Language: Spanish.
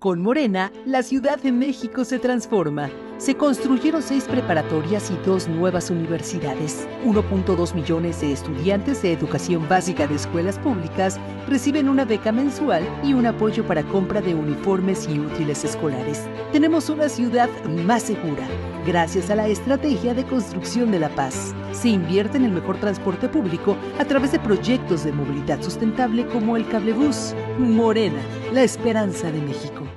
Con Morena, la Ciudad de México se transforma. Se construyeron seis preparatorias y dos nuevas universidades. 1.2 millones de estudiantes de educación básica de escuelas públicas reciben una beca mensual y un apoyo para compra de uniformes y útiles escolares. Tenemos una ciudad más segura gracias a la estrategia de construcción de la paz. Se invierte en el mejor transporte público a través de proyectos de movilidad sustentable como el cablebús. Morena, la esperanza de México.